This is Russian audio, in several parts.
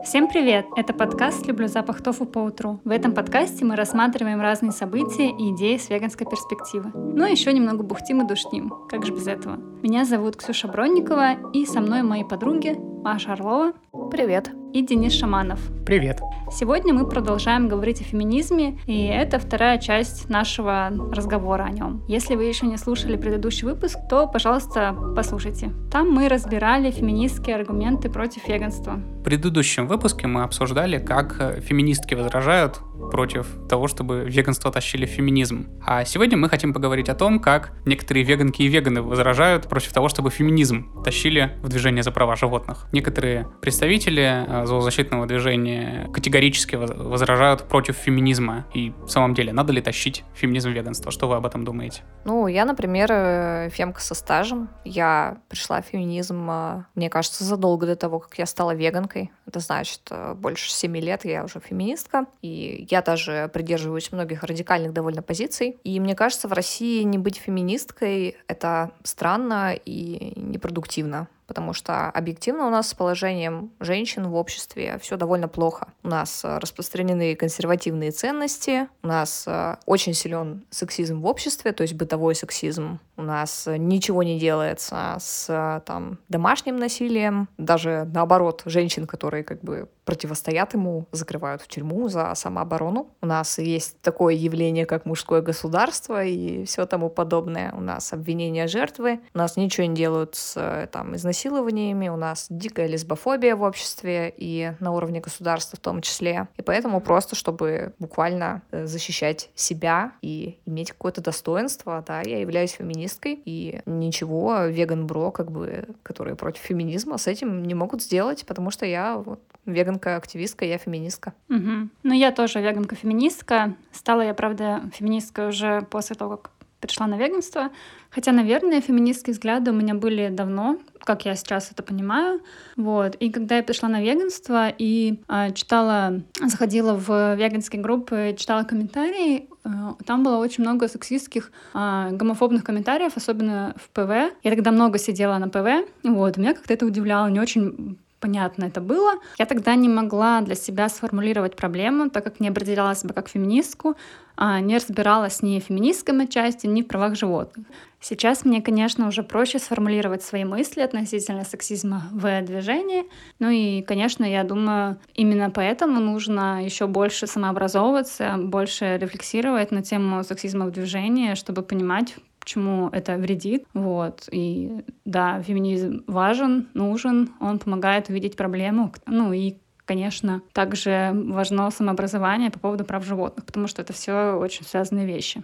Всем привет! Это подкаст «Люблю запах тофу по утру». В этом подкасте мы рассматриваем разные события и идеи с веганской перспективы. Ну и еще немного бухтим и душним. Как же без этого? Меня зовут Ксюша Бронникова, и со мной мои подруги Маша Орлова. Привет. И Денис Шаманов. Привет. Сегодня мы продолжаем говорить о феминизме, и это вторая часть нашего разговора о нем. Если вы еще не слушали предыдущий выпуск, то, пожалуйста, послушайте. Там мы разбирали феминистские аргументы против веганства. В предыдущем выпуске мы обсуждали, как феминистки возражают против того, чтобы веганство тащили в феминизм. А сегодня мы хотим поговорить о том, как некоторые веганки и веганы возражают против того, чтобы феминизм тащили в движение за права животных. Некоторые представители э, зоозащитного движения категорически возражают против феминизма. И в самом деле, надо ли тащить феминизм в веганство? Что вы об этом думаете? Ну, я, например, э, фемка со стажем. Я пришла в феминизм, э, мне кажется, задолго до того, как я стала веганкой. Это значит, больше семи лет я уже феминистка. И я даже придерживаюсь многих радикальных довольно позиций. И мне кажется, в России не быть феминисткой — это странно и непродуктивно потому что объективно у нас с положением женщин в обществе все довольно плохо. У нас э, распространены консервативные ценности, у нас э, очень силен сексизм в обществе, то есть бытовой сексизм. У нас ничего не делается с там, домашним насилием, даже наоборот, женщин, которые как бы противостоят ему, закрывают в тюрьму за самооборону. У нас есть такое явление, как мужское государство и все тому подобное. У нас обвинения жертвы, у нас ничего не делают с там, изнасилованиями, у нас дикая лесбофобия в обществе и на уровне государства в том числе. И поэтому просто, чтобы буквально э, защищать себя и иметь какое-то достоинство, да, я являюсь феминисткой, и ничего веган-бро, как бы, которые против феминизма, с этим не могут сделать, потому что я вот веганка-активистка, я феминистка. Угу. Ну, я тоже веганка-феминистка. Стала я, правда, феминисткой уже после того, как пришла на веганство. Хотя, наверное, феминистские взгляды у меня были давно, как я сейчас это понимаю. Вот. И когда я пришла на веганство и э, читала, заходила в веганские группы, читала комментарии, э, там было очень много сексистских, э, гомофобных комментариев, особенно в ПВ. Я тогда много сидела на ПВ, вот, меня как-то это удивляло, не очень понятно это было. Я тогда не могла для себя сформулировать проблему, так как не определяла себя как феминистку, а не разбиралась ни в феминистской части, ни в правах животных. Сейчас мне, конечно, уже проще сформулировать свои мысли относительно сексизма в движении. Ну и, конечно, я думаю, именно поэтому нужно еще больше самообразовываться, больше рефлексировать на тему сексизма в движении, чтобы понимать, почему это вредит. Вот. И да, феминизм важен, нужен, он помогает увидеть проблему. Ну и конечно, также важно самообразование по поводу прав животных, потому что это все очень связанные вещи.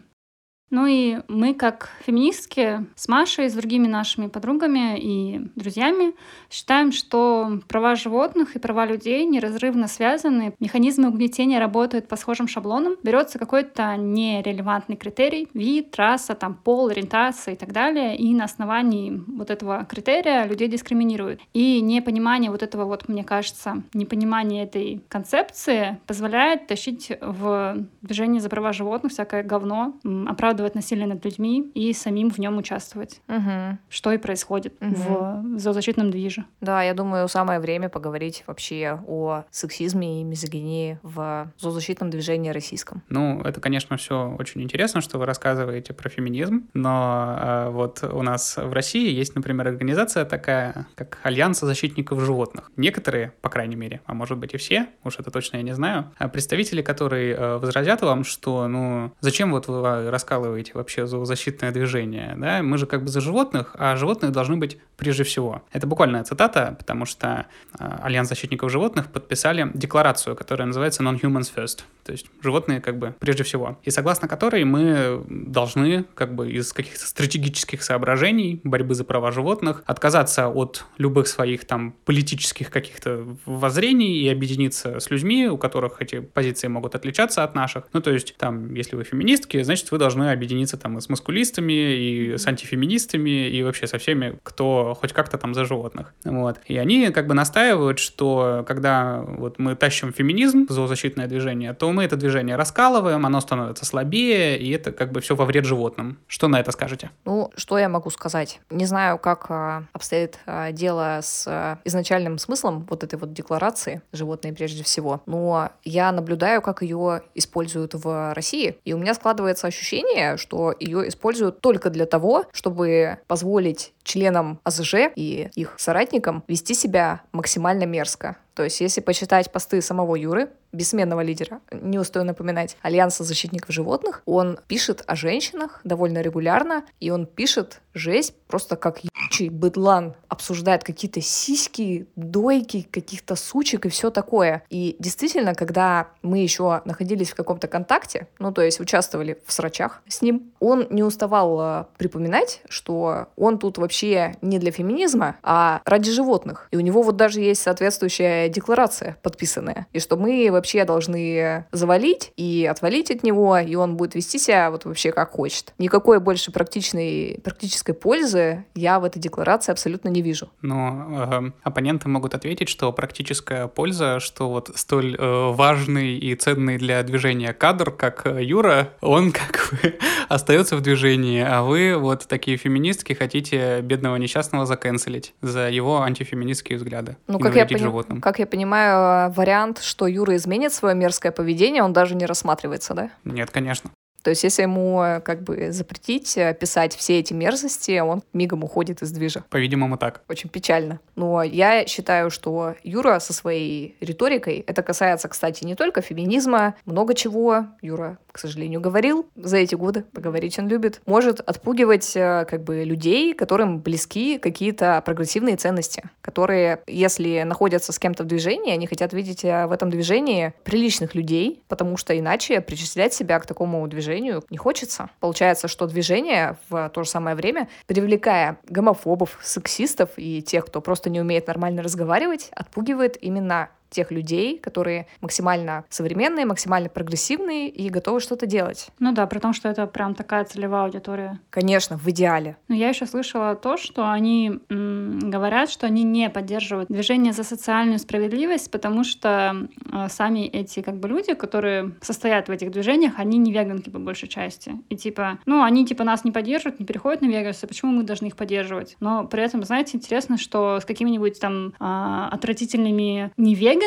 Ну и мы, как феминистки, с Машей, с другими нашими подругами и друзьями, считаем, что права животных и права людей неразрывно связаны. Механизмы угнетения работают по схожим шаблонам. Берется какой-то нерелевантный критерий, вид, раса, там, пол, ориентация и так далее, и на основании вот этого критерия людей дискриминируют. И непонимание вот этого вот, мне кажется, непонимание этой концепции позволяет тащить в движение за права животных всякое говно, оправдывать оправдывать насилие над людьми и самим в нем участвовать. Угу. Что и происходит угу. в зоозащитном движе. Да, я думаю, самое время поговорить вообще о сексизме и мизогинии в зоозащитном движении российском. Ну, это, конечно, все очень интересно, что вы рассказываете про феминизм, но э, вот у нас в России есть, например, организация такая, как Альянс защитников животных. Некоторые, по крайней мере, а может быть и все, уж это точно я не знаю, а представители, которые э, возразят вам, что, ну, зачем вот вы рассказываете раскалываете вообще зоозащитное движение, да, мы же как бы за животных, а животные должны быть прежде всего. Это буквальная цитата, потому что э, Альянс защитников животных подписали декларацию, которая называется Non-Humans First, то есть животные как бы прежде всего, и согласно которой мы должны как бы из каких-то стратегических соображений борьбы за права животных отказаться от любых своих там политических каких-то воззрений и объединиться с людьми, у которых эти позиции могут отличаться от наших. Ну, то есть там, если вы феминистки, значит, вы должны объединиться там и с маскулистами, и с антифеминистами, и вообще со всеми, кто хоть как-то там за животных. Вот. И они как бы настаивают, что когда вот мы тащим феминизм, зоозащитное движение, то мы мы это движение раскалываем, оно становится слабее, и это как бы все во вред животным. Что на это скажете? Ну, что я могу сказать? Не знаю, как а, обстоит а, дело с а, изначальным смыслом вот этой вот декларации «Животные прежде всего», но я наблюдаю, как ее используют в России, и у меня складывается ощущение, что ее используют только для того, чтобы позволить членам АЗЖ и их соратникам вести себя максимально мерзко. То есть, если почитать посты самого Юры, бессменного лидера, не устаю напоминать, Альянса защитников животных, он пишет о женщинах довольно регулярно, и он пишет жесть просто как ебучий быдлан, обсуждает какие-то сиськи, дойки, каких-то сучек и все такое. И действительно, когда мы еще находились в каком-то контакте, ну, то есть участвовали в срачах с ним, он не уставал э, припоминать, что он тут вообще не для феминизма, а ради животных. И у него вот даже есть соответствующая декларация подписанная. И что мы вообще должны завалить и отвалить от него, и он будет вести себя вот вообще как хочет. Никакой больше практичной, практической пользы я в этой декларации абсолютно не вижу. Но э, оппоненты могут ответить, что практическая польза, что вот столь э, важный и ценный для движения кадр, как э, Юра, он как бы остается в движении, а вы вот такие феминистки хотите бедного несчастного заканцелить за его антифеминистские взгляды. Ну, как я, пони... как я понимаю, вариант, что Юра из изменит свое мерзкое поведение, он даже не рассматривается, да? Нет, конечно. То есть, если ему э, как бы запретить э, писать все эти мерзости, он мигом уходит из движа. По-видимому, так. Очень печально. Но я считаю, что Юра со своей риторикой, это касается, кстати, не только феминизма, много чего. Юра, к сожалению, говорил за эти годы, поговорить он любит, может отпугивать э, как бы людей, которым близки какие-то прогрессивные ценности, которые, если находятся с кем-то в движении, они хотят видеть в этом движении приличных людей, потому что иначе причислять себя к такому движению движению не хочется. Получается, что движение в то же самое время, привлекая гомофобов, сексистов и тех, кто просто не умеет нормально разговаривать, отпугивает именно тех людей, которые максимально современные, максимально прогрессивные и готовы что-то делать. Ну да, при том, что это прям такая целевая аудитория. Конечно, в идеале. Но я еще слышала то, что они м, говорят, что они не поддерживают движение за социальную справедливость, потому что э, сами эти как бы люди, которые состоят в этих движениях, они не веганки по большей части. И типа, ну, они типа нас не поддерживают, не переходят на веганство, почему мы должны их поддерживать? Но при этом, знаете, интересно, что с какими-нибудь там э, отвратительными веганами,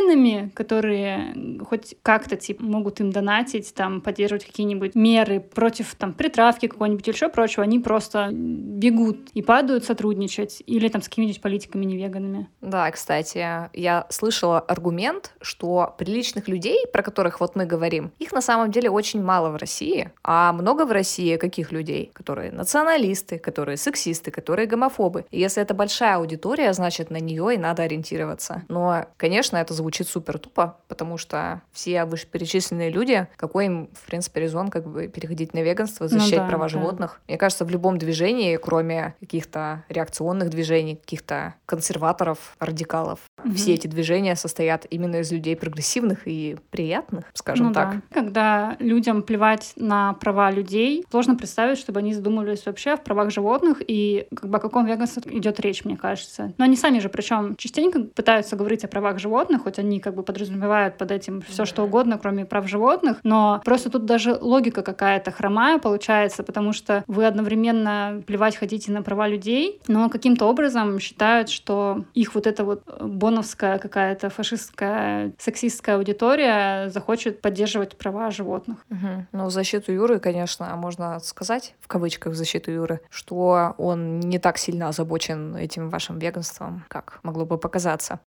которые хоть как-то типа могут им донатить, там, поддерживать какие-нибудь меры против там притравки какой-нибудь или еще прочего, они просто бегут и падают сотрудничать или там с какими-нибудь политиками невеганами. Да, кстати, я слышала аргумент, что приличных людей, про которых вот мы говорим, их на самом деле очень мало в России, а много в России каких людей, которые националисты, которые сексисты, которые гомофобы. И если это большая аудитория, значит на нее и надо ориентироваться. Но, конечно, это звучит супер тупо, потому что все вышеперечисленные люди, какой им, в принципе, резон как бы переходить на веганство, ну защищать ну, да, права да. животных. Мне кажется, в любом движении, кроме каких-то реакционных движений, каких-то консерваторов, радикалов, угу. все эти движения состоят именно из людей прогрессивных и приятных, скажем ну, так. Да. Когда людям плевать на права людей, сложно представить, чтобы они задумывались вообще в правах животных и как бы о каком веганстве идет речь, мне кажется. Но они сами же, причем частенько пытаются говорить о правах животных, хоть они как бы подразумевают под этим все что угодно, кроме прав животных, но просто тут даже логика какая-то хромая получается, потому что вы одновременно плевать хотите на права людей, но каким-то образом считают, что их вот эта вот боновская какая-то фашистская, сексистская аудитория захочет поддерживать права животных. Угу. Ну, в защиту Юры, конечно, можно сказать, в кавычках в защиту Юры, что он не так сильно озабочен этим вашим веганством, как могло бы показаться.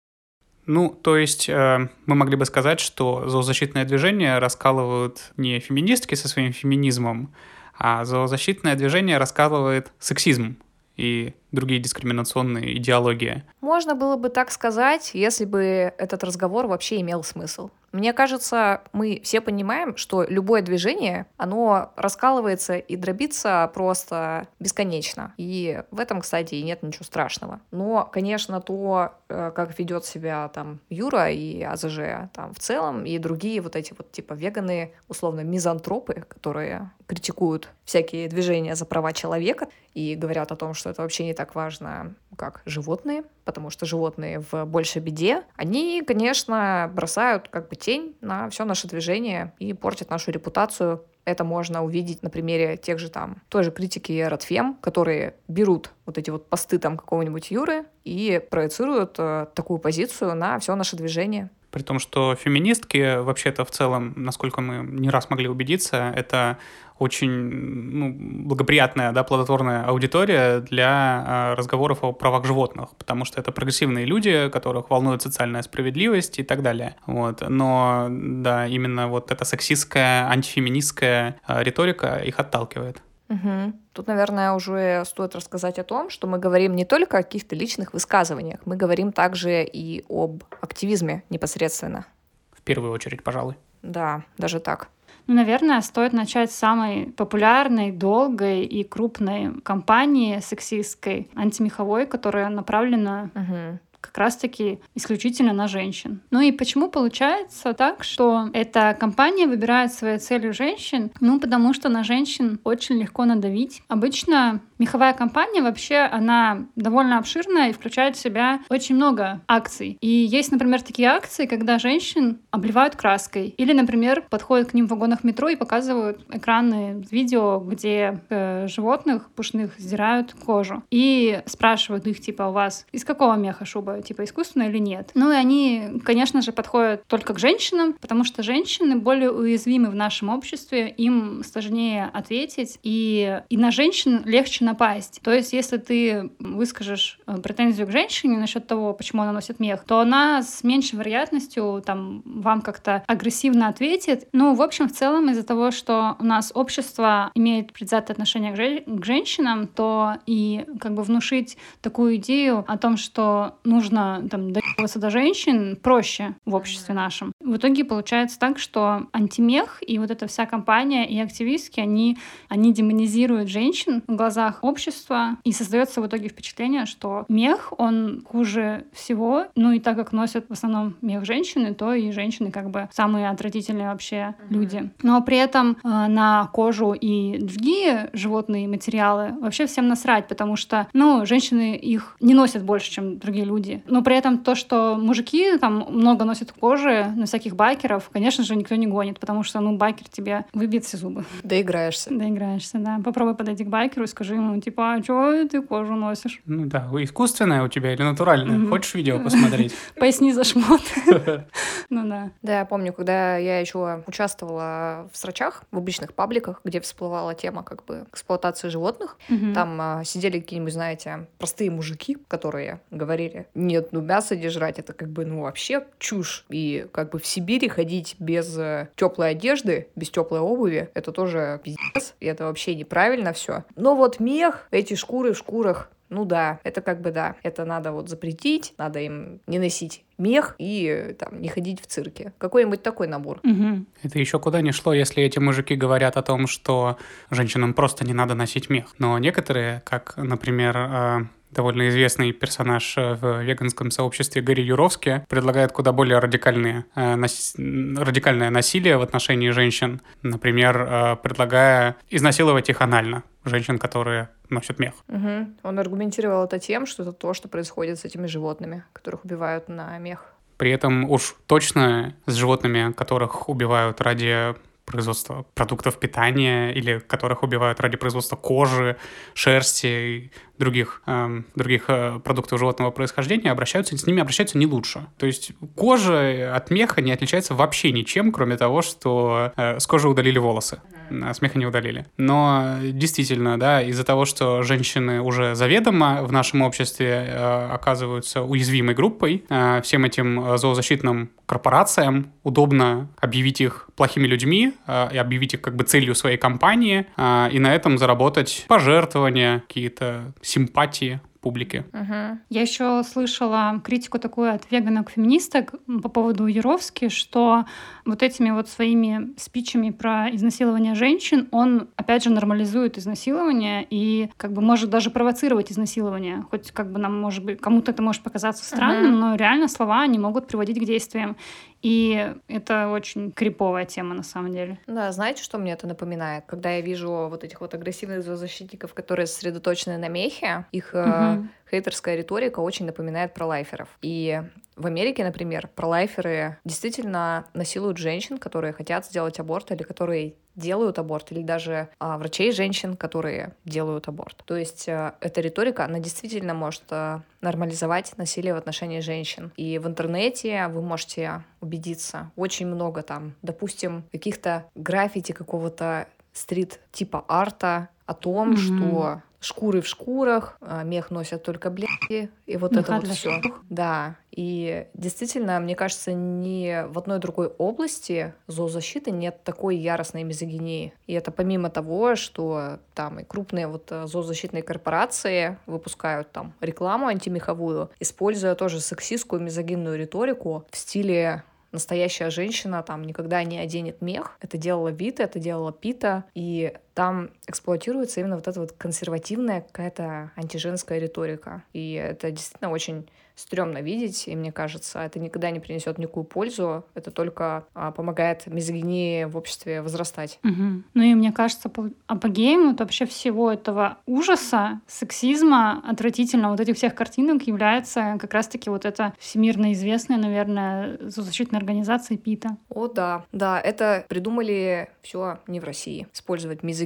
Ну, то есть э, мы могли бы сказать, что зоозащитное движение раскалывают не феминистки со своим феминизмом, а зоозащитное движение раскалывает сексизм и другие дискриминационные идеологии. Можно было бы так сказать, если бы этот разговор вообще имел смысл. Мне кажется, мы все понимаем, что любое движение, оно раскалывается и дробится просто бесконечно. И в этом, кстати, и нет ничего страшного. Но, конечно, то, э, как ведет себя там Юра и АЗЖ там в целом, и другие вот эти вот типа веганы, условно, мизантропы, которые критикуют всякие движения за права человека и говорят о том, что это вообще не так важно, как животные, потому что животные в большей беде, они, конечно, бросают как бы тень на все наше движение и портят нашу репутацию это можно увидеть на примере тех же там, той же критики Радфем, которые берут вот эти вот посты там какого-нибудь Юры и проецируют э, такую позицию на все наше движение. При том, что феминистки вообще-то в целом, насколько мы не раз могли убедиться, это очень ну, благоприятная, да, плодотворная аудитория для э, разговоров о правах животных, потому что это прогрессивные люди, которых волнует социальная справедливость и так далее. Вот. Но, да, именно вот эта сексистская, антифеминистская э, риторика их отталкивает. Угу. Тут, наверное, уже стоит рассказать о том, что мы говорим не только о каких-то личных высказываниях, мы говорим также и об активизме непосредственно. В первую очередь, пожалуй. Да, даже так. Ну, наверное, стоит начать с самой популярной, долгой и крупной кампании сексистской, антимеховой, которая направлена угу как раз-таки исключительно на женщин. Ну и почему получается так, что эта компания выбирает своей целью женщин? Ну, потому что на женщин очень легко надавить. Обычно меховая компания вообще, она довольно обширная и включает в себя очень много акций. И есть, например, такие акции, когда женщин обливают краской. Или, например, подходят к ним в вагонах метро и показывают экраны видео, где э, животных пушных сдирают кожу. И спрашивают их, типа, у вас из какого меха шуба? Типа искусственное или нет. Ну и они, конечно же, подходят только к женщинам, потому что женщины более уязвимы в нашем обществе, им сложнее ответить, и, и на женщин легче напасть. То есть, если ты выскажешь э, претензию к женщине насчет того, почему она носит мех, то она с меньшей вероятностью там вам как-то агрессивно ответит. Ну, в общем, в целом, из-за того, что у нас общество имеет предвзятое отношение к, же- к женщинам, то и как бы внушить такую идею о том, что нужно нужно там доебываться до женщин проще в обществе нашем. В итоге получается так, что антимех и вот эта вся компания и активистки, они, они демонизируют женщин в глазах общества, и создается в итоге впечатление, что мех, он хуже всего, ну и так как носят в основном мех женщины, то и женщины как бы самые отвратительные вообще люди. Но при этом э, на кожу и другие животные материалы вообще всем насрать, потому что, ну, женщины их не носят больше, чем другие люди, люди. Но при этом то, что мужики там много носят кожи на всяких байкеров, конечно же, никто не гонит, потому что, ну, байкер тебе выбьет все зубы. Доиграешься. Доиграешься, да. Попробуй подойти к байкеру и скажи ему, типа, а что ты кожу носишь? Ну да, искусственная у тебя или натуральная? Mm-hmm. Хочешь видео посмотреть? Поясни за шмот. Ну да. Да, я помню, когда я еще участвовала в срачах, в обычных пабликах, где всплывала тема как бы эксплуатации животных, там а, сидели какие-нибудь, знаете, простые мужики, которые говорили, нет, ну мясо не жрать, это как бы, ну вообще чушь. И как бы в Сибири ходить без э, теплой одежды, без теплой обуви, это тоже пиздец, и это вообще неправильно все. Но вот мех, эти шкуры в шкурах, ну да, это как бы да, это надо вот запретить, надо им не носить мех и там не ходить в цирке. Какой-нибудь такой набор. Угу. Это еще куда ни шло, если эти мужики говорят о том, что женщинам просто не надо носить мех. Но некоторые, как, например, э, довольно известный персонаж э, в веганском сообществе Гарри Юровский, предлагает куда более радикальные, э, нас... радикальное насилие в отношении женщин. Например, э, предлагая изнасиловать их анально. Женщин, которые носят мех. Угу. Он аргументировал это тем, что это то, что происходит с этими животными, которых убивают на мех. При этом уж точно с животными, которых убивают ради производства продуктов питания или которых убивают ради производства кожи, шерсти других, э, других продуктов животного происхождения, обращаются, с ними обращаются не лучше. То есть кожа от меха не отличается вообще ничем, кроме того, что э, с кожи удалили волосы, а с меха не удалили. Но действительно, да, из-за того, что женщины уже заведомо в нашем обществе э, оказываются уязвимой группой, э, всем этим зоозащитным корпорациям удобно объявить их плохими людьми э, и объявить их как бы целью своей компании, э, и на этом заработать пожертвования, какие-то симпатии публики. Угу. Я еще слышала критику такую от веганок-феминисток по поводу Яровски, что вот этими вот своими спичами про изнасилование женщин он, опять же, нормализует изнасилование и как бы может даже провоцировать изнасилование. Хоть как бы нам, может быть, кому-то это может показаться странным, угу. но реально слова, они могут приводить к действиям. И это очень криповая тема на самом деле. Да, знаете, что мне это напоминает? Когда я вижу вот этих вот агрессивных защитников, которые сосредоточены на мехе, их угу. хейтерская риторика очень напоминает про лайферов. И в Америке, например, пролайферы действительно насилуют женщин, которые хотят сделать аборт или которые делают аборт, или даже а, врачей женщин, которые делают аборт. То есть а, эта риторика, она действительно может а, нормализовать насилие в отношении женщин. И в интернете вы можете убедиться очень много там, допустим, каких-то граффити какого-то стрит типа арта о том, mm-hmm. что шкуры в шкурах, а, мех носят только бляди, и вот Меха это вот все. Да, и действительно, мне кажется, ни в одной другой области зоозащиты нет такой яростной мизогинии. И это помимо того, что там и крупные вот а, зоозащитные корпорации выпускают там рекламу антимеховую, используя тоже сексистскую мизогинную риторику в стиле настоящая женщина там никогда не оденет мех. Это делала Вита, это делала Пита, и там эксплуатируется именно вот эта вот консервативная какая-то антиженская риторика. И это действительно очень стрёмно видеть, и мне кажется, это никогда не принесет никакую пользу, это только а, помогает мизогинии в обществе возрастать. Угу. Ну и мне кажется, апогеем вот вообще всего этого ужаса, сексизма, отвратительно вот этих всех картинок является как раз-таки вот эта всемирно известная, наверное, защитная организация ПИТа. О, да, да, это придумали все не в России, использовать мизогинию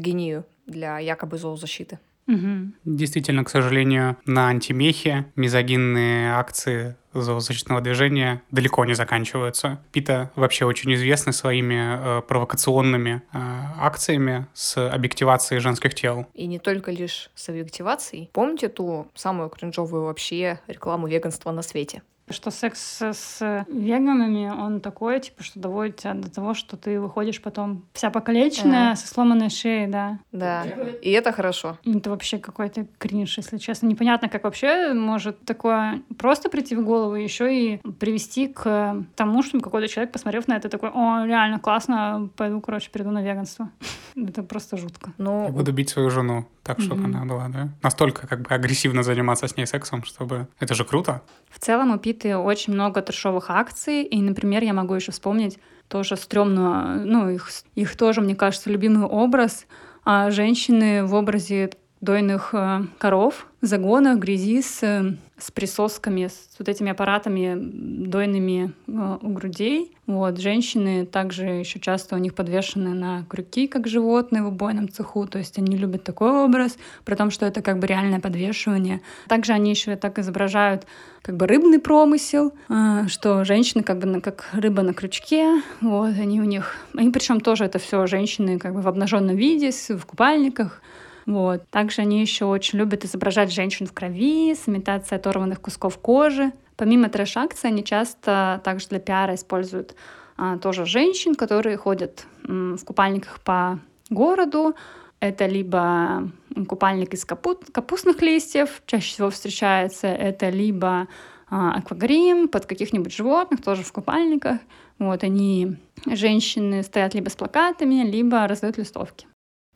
для якобы зоозащиты. Угу. Действительно, к сожалению, на антимехе мизогинные акции зоозащитного движения далеко не заканчиваются. Пита вообще очень известны своими э, провокационными э, акциями с объективацией женских тел. И не только лишь с объективацией. Помните ту самую кринжовую вообще рекламу веганства на свете? Что секс с веганами, он такой, типа, что доводит тебя до того, что ты выходишь потом вся покалеченная, ага. со сломанной шеей, да. Да, и это хорошо. Это вообще какой-то кринж, если честно. Непонятно, как вообще может такое просто прийти в голову, еще и привести к тому, что какой-то человек, посмотрев на это, такой, о, реально классно, пойду, короче, перейду на веганство. это просто жутко. Ну, буду бить свою жену так, чтобы mm-hmm. она была, да? Настолько как бы агрессивно заниматься с ней сексом, чтобы... Это же круто. В целом у Питы очень много трешовых акций, и, например, я могу еще вспомнить тоже стрёмную, ну, их, их тоже, мне кажется, любимый образ а женщины в образе дойных э, коров, загонах, грязи с, с присосками, с вот этими аппаратами дойными э, у грудей. Вот, женщины также еще часто у них подвешены на крюки, как животные в убойном цеху, то есть они любят такой образ, при том, что это как бы реальное подвешивание. Также они еще так изображают как бы рыбный промысел, э, что женщины как бы как рыба на крючке, вот, они у них, они причем тоже это все женщины как бы в обнаженном виде, в купальниках, вот. Также они еще очень любят изображать женщин в крови с имитацией оторванных кусков кожи. Помимо трэш-акций, они часто также для пиара используют а, тоже женщин, которые ходят м, в купальниках по городу. Это либо купальник из капут, капустных листьев, чаще всего встречается, это либо а, аквагрим под каких-нибудь животных, тоже в купальниках. Вот они, женщины, стоят либо с плакатами, либо раздают листовки.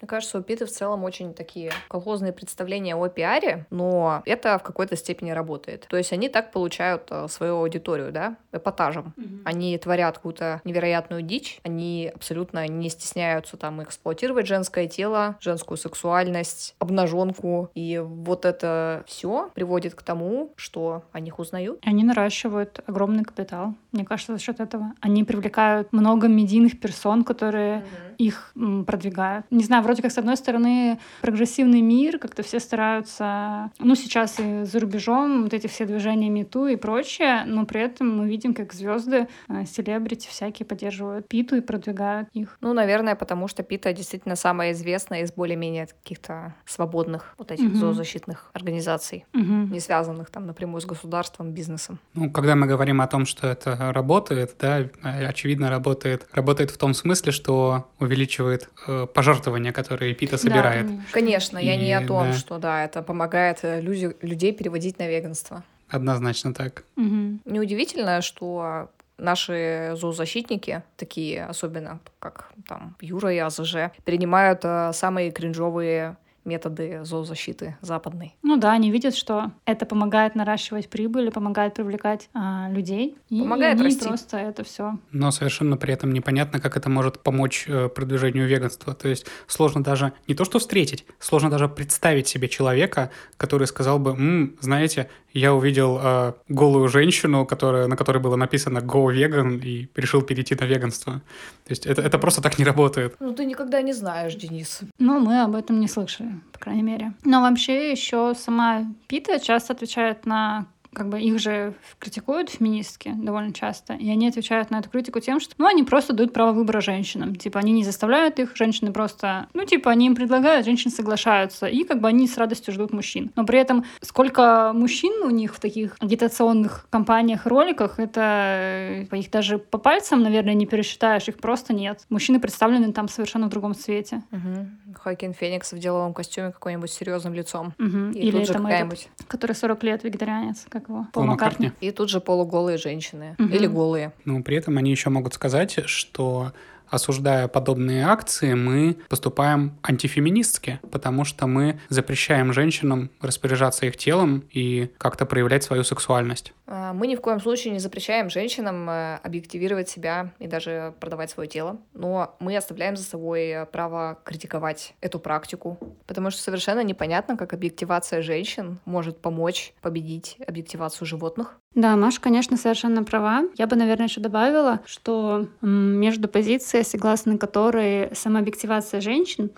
Мне кажется, у Питы в целом очень такие колхозные представления о пиаре, но это в какой-то степени работает. То есть они так получают э, свою аудиторию, да, эпатажем. Mm-hmm. Они творят какую-то невероятную дичь, они абсолютно не стесняются там эксплуатировать женское тело, женскую сексуальность, обнаженку. И вот это все приводит к тому, что о них узнают. Они наращивают огромный капитал. Мне кажется, за счет этого. Они привлекают много медийных персон, которые mm-hmm. Их м, продвигают. Не знаю, вроде как, с одной стороны, прогрессивный мир, как-то все стараются, ну, сейчас и за рубежом, вот эти все движения Мету и прочее, но при этом мы видим, как звезды, э, селебрити всякие поддерживают Питу и продвигают их. Ну, наверное, потому что Пита действительно самая известная из более-менее каких-то свободных вот этих угу. зоозащитных организаций, угу. не связанных там напрямую с государством, бизнесом. Ну, когда мы говорим о том, что это работает, да, очевидно, работает, работает в том смысле, что увеличивает э, пожертвования, которые Пита собирает. Да, конечно, и, я не о том, да. что да, это помогает э, люди, людей переводить на веганство. Однозначно так. Угу. Неудивительно, что наши зоозащитники, такие особенно как там Юра и АЗЖ, принимают э, самые кринжовые методы зоозащиты западной. Ну да, они видят, что это помогает наращивать прибыль, помогает привлекать а, людей. Помогает и они расти. просто это все. Но совершенно при этом непонятно, как это может помочь э, продвижению веганства. То есть сложно даже не то что встретить, сложно даже представить себе человека, который сказал бы, «М, знаете, я увидел э, голую женщину, которая, на которой было написано «Go vegan» и решил перейти на веганство. То есть это, это просто так не работает. Ну, ты никогда не знаешь, Денис. Ну, мы об этом не слышали, по крайней мере. Но вообще еще сама Пита часто отвечает на как бы их же критикуют феминистки довольно часто, и они отвечают на эту критику тем, что, ну, они просто дают право выбора женщинам. Типа, они не заставляют их, женщины просто, ну, типа, они им предлагают, женщины соглашаются, и как бы они с радостью ждут мужчин. Но при этом сколько мужчин у них в таких агитационных кампаниях, роликах, это э, их даже по пальцам, наверное, не пересчитаешь, их просто нет. Мужчины представлены там совершенно в другом цвете. Угу. Хоакин Феникс в деловом костюме какой-нибудь серьезным лицом. Мгм. И Или тут же какая-нибудь. этот, который 40 лет вегетарианец, как его? Пол Маккартни. И тут же полуголые женщины. Мгм. Или голые. Но при этом они еще могут сказать, что осуждая подобные акции, мы поступаем антифеминистски, потому что мы запрещаем женщинам распоряжаться их телом и как-то проявлять свою сексуальность. А, Мы ни в коем случае не запрещаем женщинам э, объективировать себя и даже продавать свое тело, но мы оставляем за собой э, право критиковать эту практику, потому что совершенно непонятно, как объективация женщин может помочь победить объективацию животных. Да, Маша, конечно, совершенно права. Я бы, наверное, еще добавила, что между позицией, согласно которой самообъективация женщин,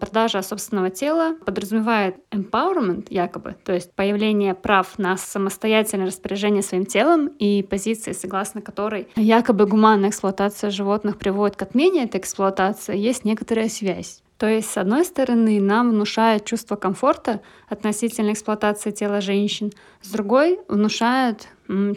продажа собственного тела подразумевает empowerment, якобы, то есть появление прав на самостоятельное распоряжение своим телом, и позиции, согласно которой якобы гуманная эксплуатация животных приводит к отмене этой эксплуатации, есть некоторая связь. То есть, с одной стороны, нам внушает чувство комфорта относительно эксплуатации тела женщин, с другой внушает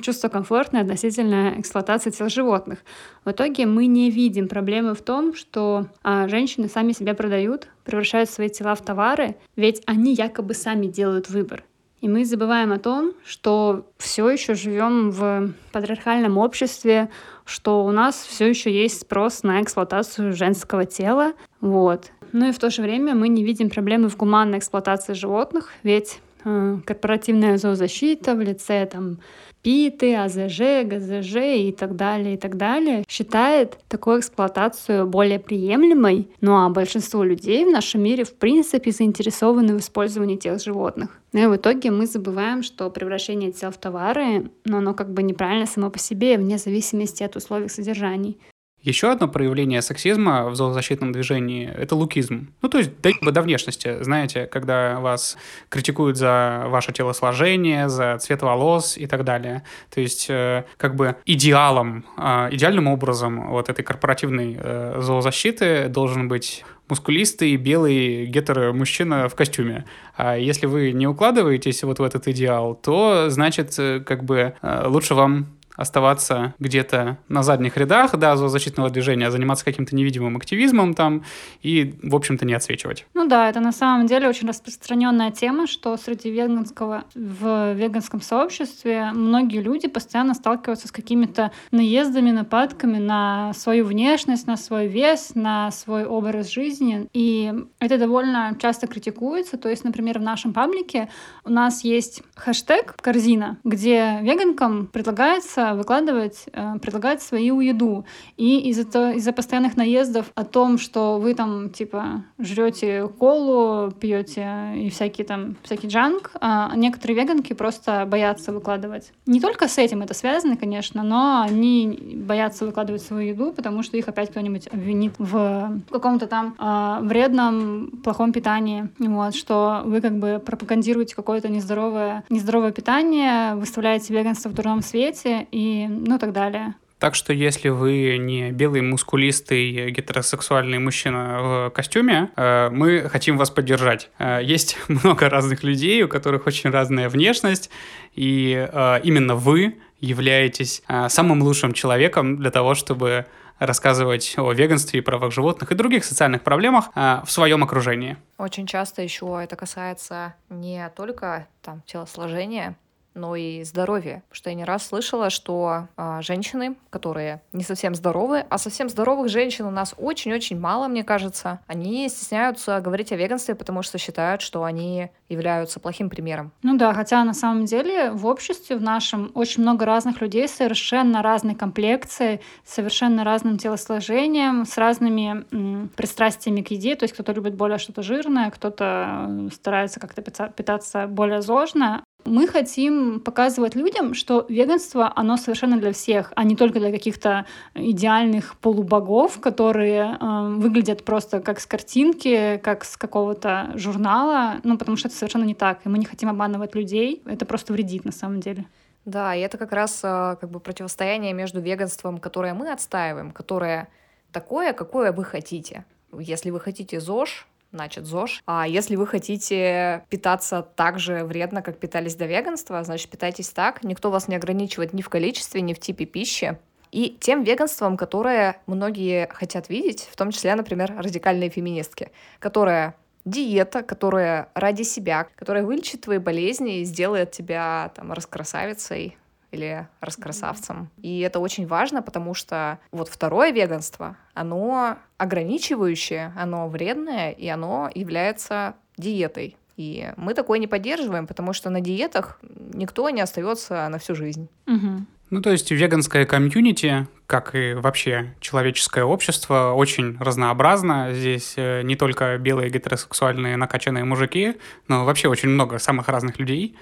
чувство комфорта относительно эксплуатации тел животных. В итоге мы не видим проблемы в том, что а, женщины сами себя продают, превращают свои тела в товары, ведь они якобы сами делают выбор. И мы забываем о том, что все еще живем в патриархальном обществе, что у нас все еще есть спрос на эксплуатацию женского тела. Вот. Ну и в то же время мы не видим проблемы в гуманной эксплуатации животных, ведь э, корпоративная зоозащита в лице там ПИТы, АЗЖ, ГЗЖ и так далее, и так далее, считает такую эксплуатацию более приемлемой, ну а большинство людей в нашем мире в принципе заинтересованы в использовании тех животных. Ну и в итоге мы забываем, что превращение тел в товары, но оно как бы неправильно само по себе, вне зависимости от условий содержаний. Еще одно проявление сексизма в зоозащитном движении – это лукизм. Ну, то есть доеба до внешности. Знаете, когда вас критикуют за ваше телосложение, за цвет волос и так далее. То есть, э, как бы идеалом, э, идеальным образом вот этой корпоративной э, зоозащиты должен быть мускулистый, белый гетеро-мужчина в костюме. А если вы не укладываетесь вот в этот идеал, то, значит, э, как бы лучше вам оставаться где-то на задних рядах, да, зоозащитного движения, заниматься каким-то невидимым активизмом там и, в общем-то, не отсвечивать. Ну да, это на самом деле очень распространенная тема, что среди веганского, в веганском сообществе многие люди постоянно сталкиваются с какими-то наездами, нападками на свою внешность, на свой вес, на свой образ жизни. И это довольно часто критикуется. То есть, например, в нашем паблике у нас есть хэштег «корзина», где веганкам предлагается выкладывать, э, предлагать свою еду. И из-за из-за постоянных наездов о том, что вы там, типа, жрете колу, пьете и всякие там, всякий джанк, а некоторые веганки просто боятся выкладывать. Не только с этим это связано, конечно, но они боятся выкладывать свою еду, потому что их опять кто-нибудь обвинит в каком-то там а, вредном, плохом питании. Вот, что вы как бы пропагандируете какое-то нездоровое, нездоровое питание, выставляете веганство в дурном свете и ну так далее. Так что если вы не белый, мускулистый, гетеросексуальный мужчина в костюме, э, мы хотим вас поддержать. Э, Есть много разных людей, у которых очень разная внешность, и э, именно вы являетесь э, самым лучшим человеком для того, чтобы рассказывать о веганстве и правах животных и других социальных проблемах э, в своем окружении. Очень часто еще это касается не только там телосложения, но и здоровье. Потому что я не раз слышала, что а, женщины, которые не совсем здоровы, а совсем здоровых женщин у нас очень-очень мало, мне кажется, они стесняются говорить о веганстве, потому что считают, что они являются плохим примером. Ну да, хотя на самом деле в обществе в нашем очень много разных людей совершенно разной комплекции, совершенно разным телосложением, с разными м, пристрастиями к еде. То есть кто-то любит более что-то жирное, кто-то э, старается как-то питаться более зожно. Мы хотим показывать людям, что веганство, оно совершенно для всех, а не только для каких-то идеальных полубогов, которые э, выглядят просто как с картинки, как с какого-то журнала, ну, потому что это совершенно не так, и мы не хотим обманывать людей, это просто вредит на самом деле. Да, и это как раз э, как бы противостояние между веганством, которое мы отстаиваем, которое такое, какое вы хотите. Если вы хотите ЗОЖ, значит ЗОЖ. А если вы хотите питаться так же вредно, как питались до веганства, значит питайтесь так. Никто вас не ограничивает ни в количестве, ни в типе пищи. И тем веганством, которое многие хотят видеть, в том числе, например, радикальные феминистки, которая диета, которая ради себя, которая вылечит твои болезни и сделает тебя там раскрасавицей, или раскрасавцем. И это очень важно, потому что вот второе веганство, оно ограничивающее, оно вредное, и оно является диетой. И мы такое не поддерживаем, потому что на диетах никто не остается на всю жизнь. Угу. Ну, то есть веганское комьюнити, как и вообще человеческое общество, очень разнообразно. Здесь э, не только белые гетеросексуальные накачанные мужики, но вообще очень много самых разных людей.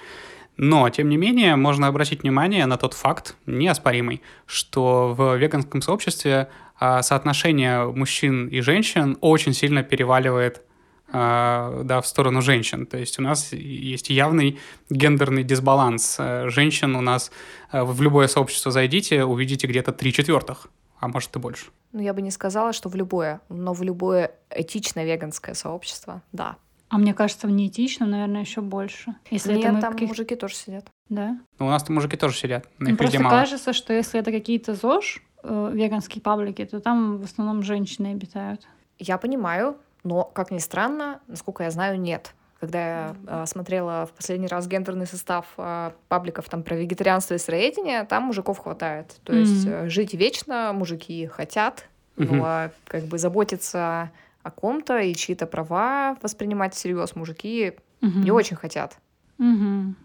Но, тем не менее, можно обратить внимание на тот факт, неоспоримый, что в веганском сообществе а, соотношение мужчин и женщин очень сильно переваливает а, да, в сторону женщин. То есть у нас есть явный гендерный дисбаланс. Женщин у нас э, в любое сообщество зайдите, увидите где-то три четвертых, а может и больше. Ну, я бы не сказала, что в любое, но в любое этичное веганское сообщество, да. А мне кажется, в неэтичном, наверное, еще больше. Если Нет, это там каких... мужики тоже сидят. Да? Ну, у нас там мужики тоже сидят. Ну, просто мало. кажется, что если это какие-то ЗОЖ, э, веганские паблики, то там в основном женщины обитают. Я понимаю, но, как ни странно, насколько я знаю, нет. Когда я э, смотрела в последний раз гендерный состав э, пабликов там про вегетарианство и сыроедение, там мужиков хватает. То mm-hmm. есть э, жить вечно мужики хотят, mm-hmm. но как бы заботиться о ком-то и чьи-то права воспринимать всерьез мужики угу. не очень хотят. Угу.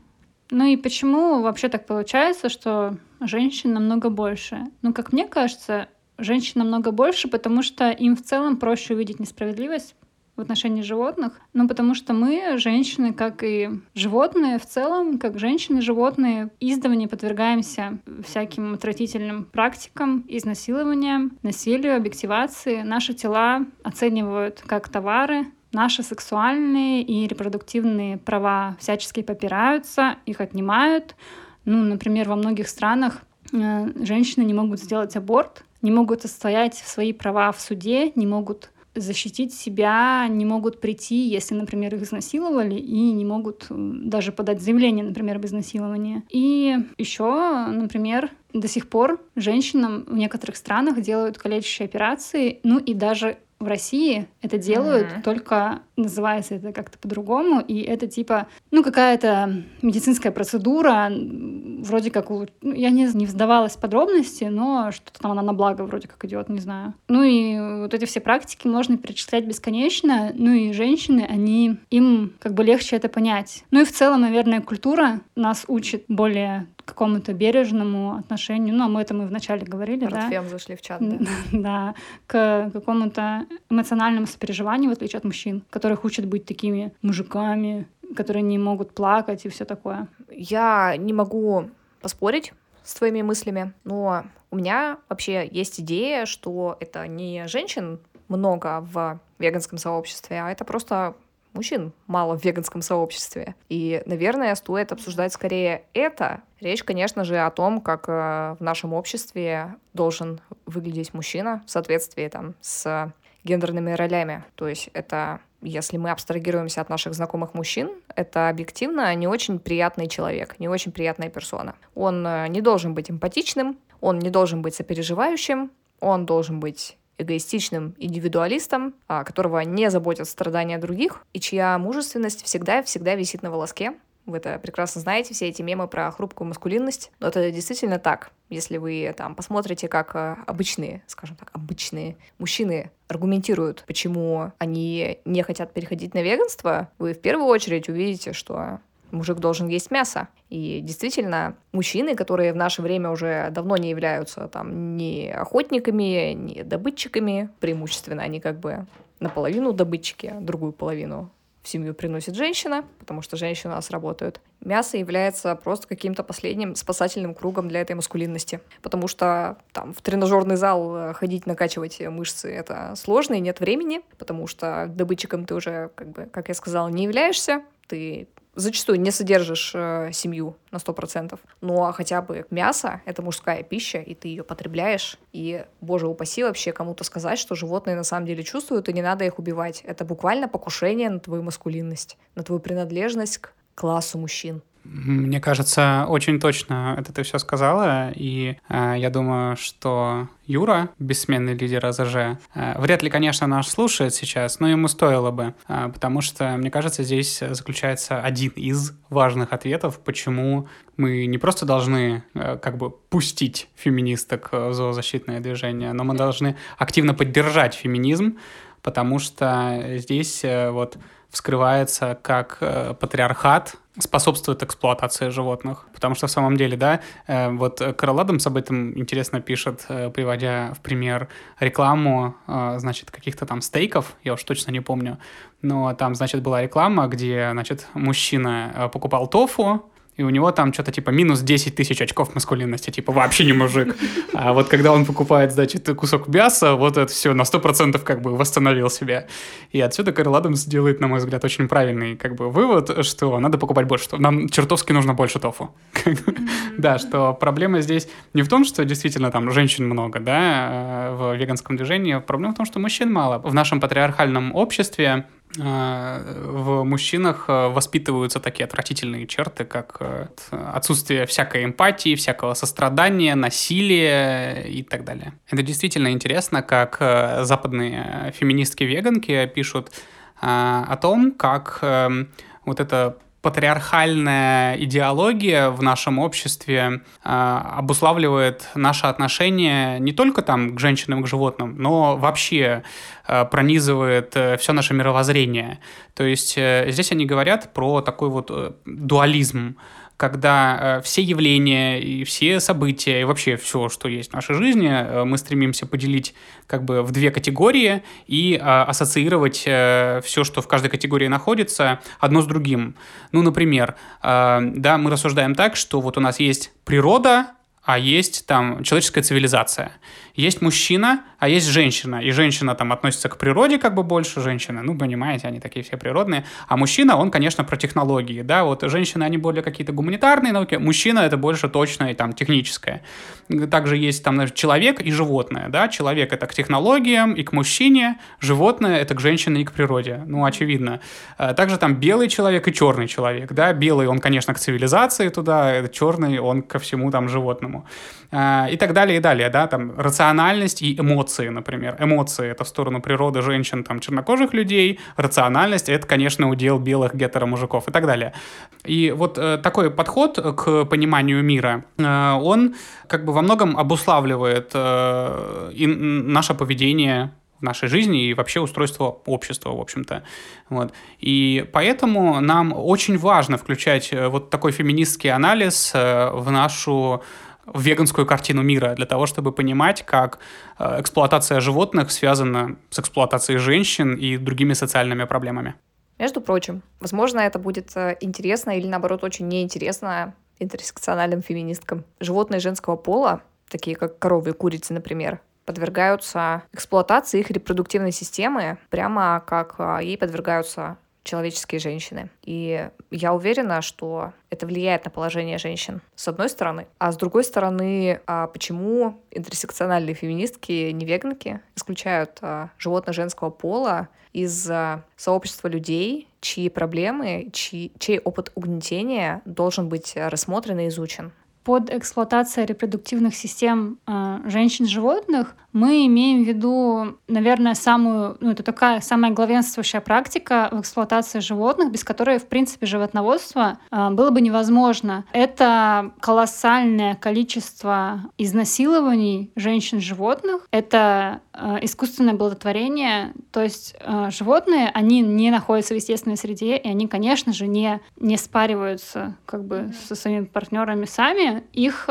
Ну и почему вообще так получается, что женщин намного больше? Ну, как мне кажется, женщин намного больше, потому что им в целом проще увидеть несправедливость, в отношении животных, ну потому что мы, женщины, как и животные в целом, как женщины, животные, издавна подвергаемся всяким отвратительным практикам, изнасилованиям, насилию, объективации. Наши тела оценивают как товары, наши сексуальные и репродуктивные права всячески попираются, их отнимают. Ну, например, во многих странах э, женщины не могут сделать аборт, не могут отстоять свои права в суде, не могут защитить себя не могут прийти, если, например, их изнасиловали, и не могут даже подать заявление, например, об изнасиловании. И еще, например, до сих пор женщинам в некоторых странах делают калечащие операции, ну и даже в России это делают, mm-hmm. только называется это как-то по-другому, и это типа, ну, какая-то медицинская процедура, вроде как, ну, я не, не вздавалась в подробности, но что-то там она на благо вроде как идет, не знаю. Ну и вот эти все практики можно перечислять бесконечно, ну и женщины, они, им как бы легче это понять. Ну и в целом, наверное, культура нас учит более какому-то бережному отношению, ну, а мы это мы вначале говорили, Ротфем да? зашли в чат, да. да, к какому-то эмоциональному сопереживанию, в отличие от мужчин, которых учат быть такими мужиками, которые не могут плакать и все такое. Я не могу поспорить с твоими мыслями, но у меня вообще есть идея, что это не женщин много в веганском сообществе, а это просто мужчин мало в веганском сообществе. И, наверное, стоит обсуждать скорее это. Речь, конечно же, о том, как э, в нашем обществе должен выглядеть мужчина в соответствии там, с гендерными ролями. То есть это, если мы абстрагируемся от наших знакомых мужчин, это объективно не очень приятный человек, не очень приятная персона. Он э, не должен быть эмпатичным, он не должен быть сопереживающим, он должен быть эгоистичным индивидуалистом, а, которого не заботят страдания других, и чья мужественность всегда-всегда висит на волоске. Вы это прекрасно знаете, все эти мемы про хрупкую маскулинность. Но это действительно так. Если вы там посмотрите, как э, обычные, скажем так, обычные мужчины аргументируют, почему они не хотят переходить на веганство, вы в первую очередь увидите, что мужик должен есть мясо. И действительно, мужчины, которые в наше время уже давно не являются там ни охотниками, ни добытчиками, преимущественно они как бы наполовину добытчики, другую половину в семью приносит женщина, потому что женщины у нас работают. Мясо является просто каким-то последним спасательным кругом для этой маскулинности. Потому что там в тренажерный зал э, ходить, накачивать мышцы — это сложно и нет времени, потому что добытчиком ты уже, как бы, как я сказала, не являешься. Ты зачастую не содержишь э, семью на сто процентов, но а хотя бы мясо — это мужская пища, и ты ее потребляешь, и, боже упаси, вообще кому-то сказать, что животные на самом деле чувствуют, и не надо их убивать. Это буквально покушение на твою маскулинность, на твою принадлежность к классу мужчин. Мне кажется, очень точно это ты все сказала, и э, я думаю, что Юра, бессменный лидер АЗЖ, э, вряд ли, конечно, наш слушает сейчас, но ему стоило бы, э, потому что, мне кажется, здесь заключается один из важных ответов, почему мы не просто должны э, как бы пустить феминисток в зоозащитное движение, но мы должны активно поддержать феминизм, потому что здесь э, вот вскрывается как э, патриархат способствует эксплуатации животных. Потому что в самом деле, да, э, вот Карл Адамс об этом интересно пишет, э, приводя в пример рекламу, э, значит, каких-то там стейков, я уж точно не помню, но там, значит, была реклама, где, значит, мужчина э, покупал тофу, и у него там что-то типа минус 10 тысяч очков маскулинности, типа вообще не мужик. А вот когда он покупает, значит, кусок мяса, вот это все на 100% как бы восстановил себя. И отсюда Карл Адамс делает, на мой взгляд, очень правильный как бы вывод, что надо покупать больше, что нам чертовски нужно больше тофу. Да, что проблема здесь не в том, что действительно там женщин много, да, э, в веганском движении, проблема в том, что мужчин мало. В нашем патриархальном обществе в мужчинах э, воспитываются такие отвратительные черты, как э, отсутствие всякой эмпатии, всякого сострадания, насилия и так далее. Это действительно интересно, как западные феминистки-веганки пишут о том, как вот это патриархальная идеология в нашем обществе э, обуславливает наше отношение не только там к женщинам, к животным, но вообще э, пронизывает э, все наше мировоззрение. То есть э, здесь они говорят про такой вот э, дуализм когда э, все явления и все события и вообще все, что есть в нашей жизни, э, мы стремимся поделить как бы в две категории и э, ассоциировать все, что в каждой категории находится, одно с другим. Ну, например, да, мы рассуждаем так, что вот у нас есть природа, а есть там человеческая цивилизация. Есть мужчина, а есть женщина. И женщина там относится к природе как бы больше женщины. Ну, понимаете, они такие все природные. А мужчина, он, конечно, про технологии. Да, вот женщины, они более какие-то гуманитарные науки. Мужчина это больше точное там техническое. Также есть там человек и животное. Да, человек это к технологиям и к мужчине. Животное это к женщине и к природе. Ну, очевидно. А также там белый человек и черный человек. Да, белый он, конечно, к цивилизации туда, черный он ко всему там животному. А, и так далее, и далее, да, там рациональность и эмоции, например. Эмоции — это в сторону природы женщин, там, чернокожих людей, рациональность — это, конечно, удел белых гетеромужиков и так далее. И вот э, такой подход к пониманию мира, э, он как бы во многом обуславливает э, и наше поведение в нашей жизни и вообще устройство общества, в общем-то. Вот. И поэтому нам очень важно включать э, вот такой феминистский анализ э, в нашу веганскую картину мира, для того, чтобы понимать, как э, эксплуатация животных связана с эксплуатацией женщин и другими социальными проблемами. Между прочим, возможно, это будет э, интересно или, наоборот, очень неинтересно интерсекциональным феминисткам. Животные женского пола, такие как коровы и курицы, например, подвергаются эксплуатации их репродуктивной системы, прямо как э, ей подвергаются человеческие женщины. И я уверена, что это влияет на положение женщин, с одной стороны. А с другой стороны, а почему интерсекциональные феминистки, не веганки, исключают а, животных женского пола из а, сообщества людей, чьи проблемы, чьи, чей опыт угнетения должен быть рассмотрен и изучен. под эксплуатацией репродуктивных систем э, женщин-животных мы имеем в виду, наверное, самую, ну, это такая самая главенствующая практика в эксплуатации животных, без которой, в принципе, животноводство э, было бы невозможно. Это колоссальное количество изнасилований женщин-животных, это э, искусственное благотворение, то есть э, животные, они не находятся в естественной среде, и они, конечно же, не, не спариваются как бы со своими партнерами сами, их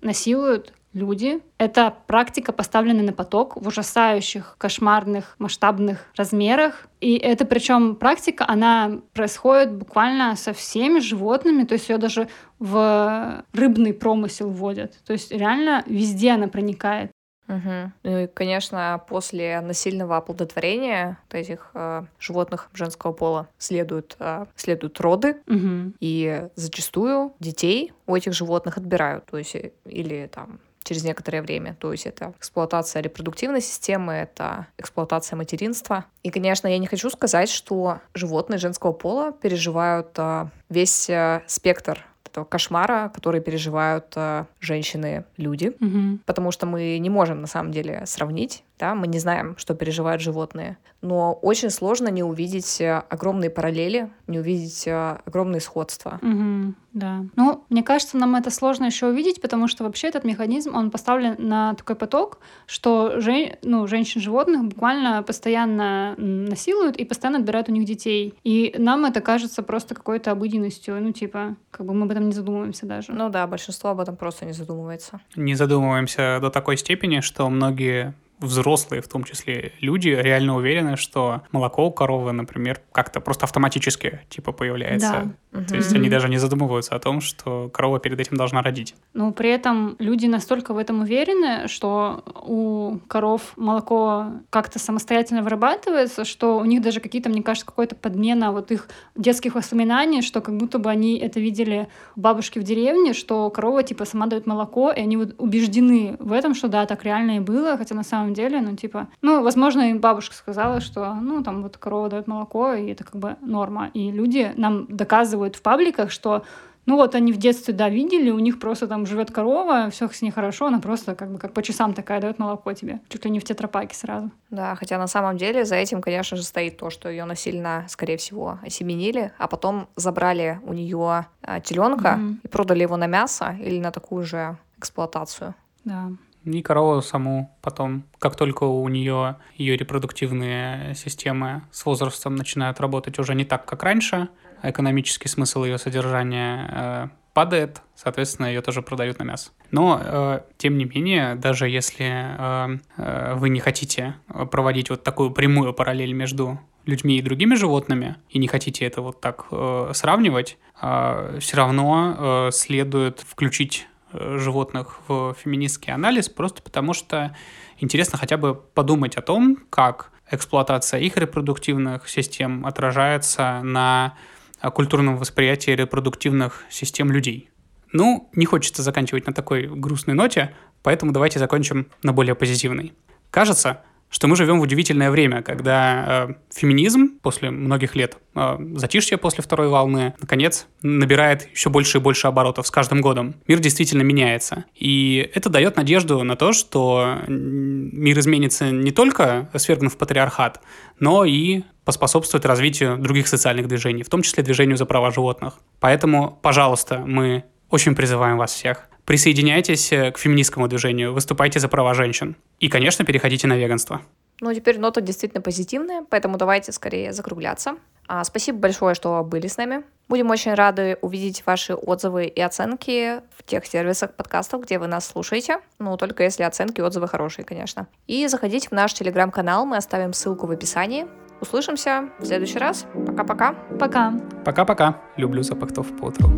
насилуют люди. Эта практика поставлена на поток в ужасающих, кошмарных, масштабных размерах. И это причем практика, она происходит буквально со всеми животными, то есть ее даже в рыбный промысел вводят. То есть реально везде она проникает. Угу. Ну и, конечно, после насильного оплодотворения этих э, животных женского пола следуют, э, следуют роды, угу. и зачастую детей у этих животных отбирают, то есть или там через некоторое время. То есть это эксплуатация репродуктивной системы, это эксплуатация материнства. И, конечно, я не хочу сказать, что животные женского пола переживают а, весь а, спектр этого кошмара, который переживают э, женщины-люди, угу. потому что мы не можем на самом деле сравнить, да, мы не знаем, что переживают животные, но очень сложно не увидеть э, огромные параллели, не увидеть э, огромные сходства. Угу. Да. Ну, мне кажется, нам это сложно еще увидеть, потому что вообще этот механизм, он поставлен на такой поток, что жен... ну, женщин-животных буквально постоянно насилуют и постоянно отбирают у них детей. И нам это кажется просто какой-то обыденностью. Ну, типа, как бы мы об этом не задумываемся даже. Ну да, большинство об этом просто не задумывается. Не задумываемся до такой степени, что многие взрослые, в том числе люди, реально уверены, что молоко у коровы, например, как-то просто автоматически типа появляется. Да. То есть они даже не задумываются о том, что корова перед этим должна родить. Но при этом люди настолько в этом уверены, что у коров молоко как-то самостоятельно вырабатывается, что у них даже какие-то, мне кажется, какой-то подмена вот их детских воспоминаний, что как будто бы они это видели у бабушки в деревне, что корова типа сама дает молоко, и они вот убеждены в этом, что да, так реально и было, хотя на самом деле, ну, типа, ну, возможно, им бабушка сказала, что, ну, там вот корова дает молоко, и это как бы норма. И люди нам доказывают в пабликах, что ну вот они в детстве, да, видели, у них просто там живет корова, все с ней хорошо, она просто как бы как по часам такая дает молоко тебе, чуть ли не в тетрапаке сразу. Да, хотя на самом деле за этим, конечно же, стоит то, что ее насильно, скорее всего, осеменили, а потом забрали у нее а, теленка mm-hmm. и продали его на мясо или на такую же эксплуатацию. Да. И корову саму потом, как только у нее ее репродуктивные системы с возрастом начинают работать уже не так, как раньше, экономический смысл ее содержания э, падает, соответственно, ее тоже продают на мясо. Но, э, тем не менее, даже если э, э, вы не хотите проводить вот такую прямую параллель между людьми и другими животными, и не хотите это вот так э, сравнивать, э, все равно э, следует включить животных в феминистский анализ, просто потому что интересно хотя бы подумать о том, как эксплуатация их репродуктивных систем отражается на э, культурном восприятии репродуктивных систем людей. Ну, не хочется заканчивать на такой грустной ноте, поэтому давайте закончим на более позитивной. Кажется, что мы живем в удивительное время, когда э, феминизм после многих лет э, затишья после второй волны, наконец, набирает еще больше и больше оборотов с каждым годом. Мир действительно меняется. И это дает надежду на то, что мир изменится не только свергнув патриархат, но и поспособствует развитию других социальных движений, в том числе движению за права животных. Поэтому, пожалуйста, мы очень призываем вас всех Присоединяйтесь э, к феминистскому движению, выступайте за права женщин. И, конечно, переходите на веганство. Ну, теперь нота действительно позитивная, поэтому давайте скорее закругляться. А, спасибо большое, что были с нами. Будем очень рады увидеть ваши отзывы и оценки в тех сервисах подкастов, где вы нас слушаете. Ну, только если оценки и отзывы хорошие, конечно. И заходите в наш телеграм-канал, мы оставим ссылку в описании. Услышимся в следующий раз. Пока-пока. Пока. Пока-пока. Люблю запах по утру.